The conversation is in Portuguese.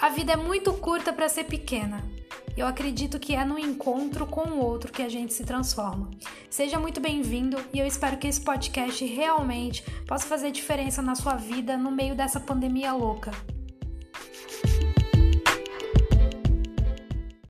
A vida é muito curta para ser pequena. Eu acredito que é no encontro com o outro que a gente se transforma. Seja muito bem-vindo e eu espero que esse podcast realmente possa fazer diferença na sua vida no meio dessa pandemia louca.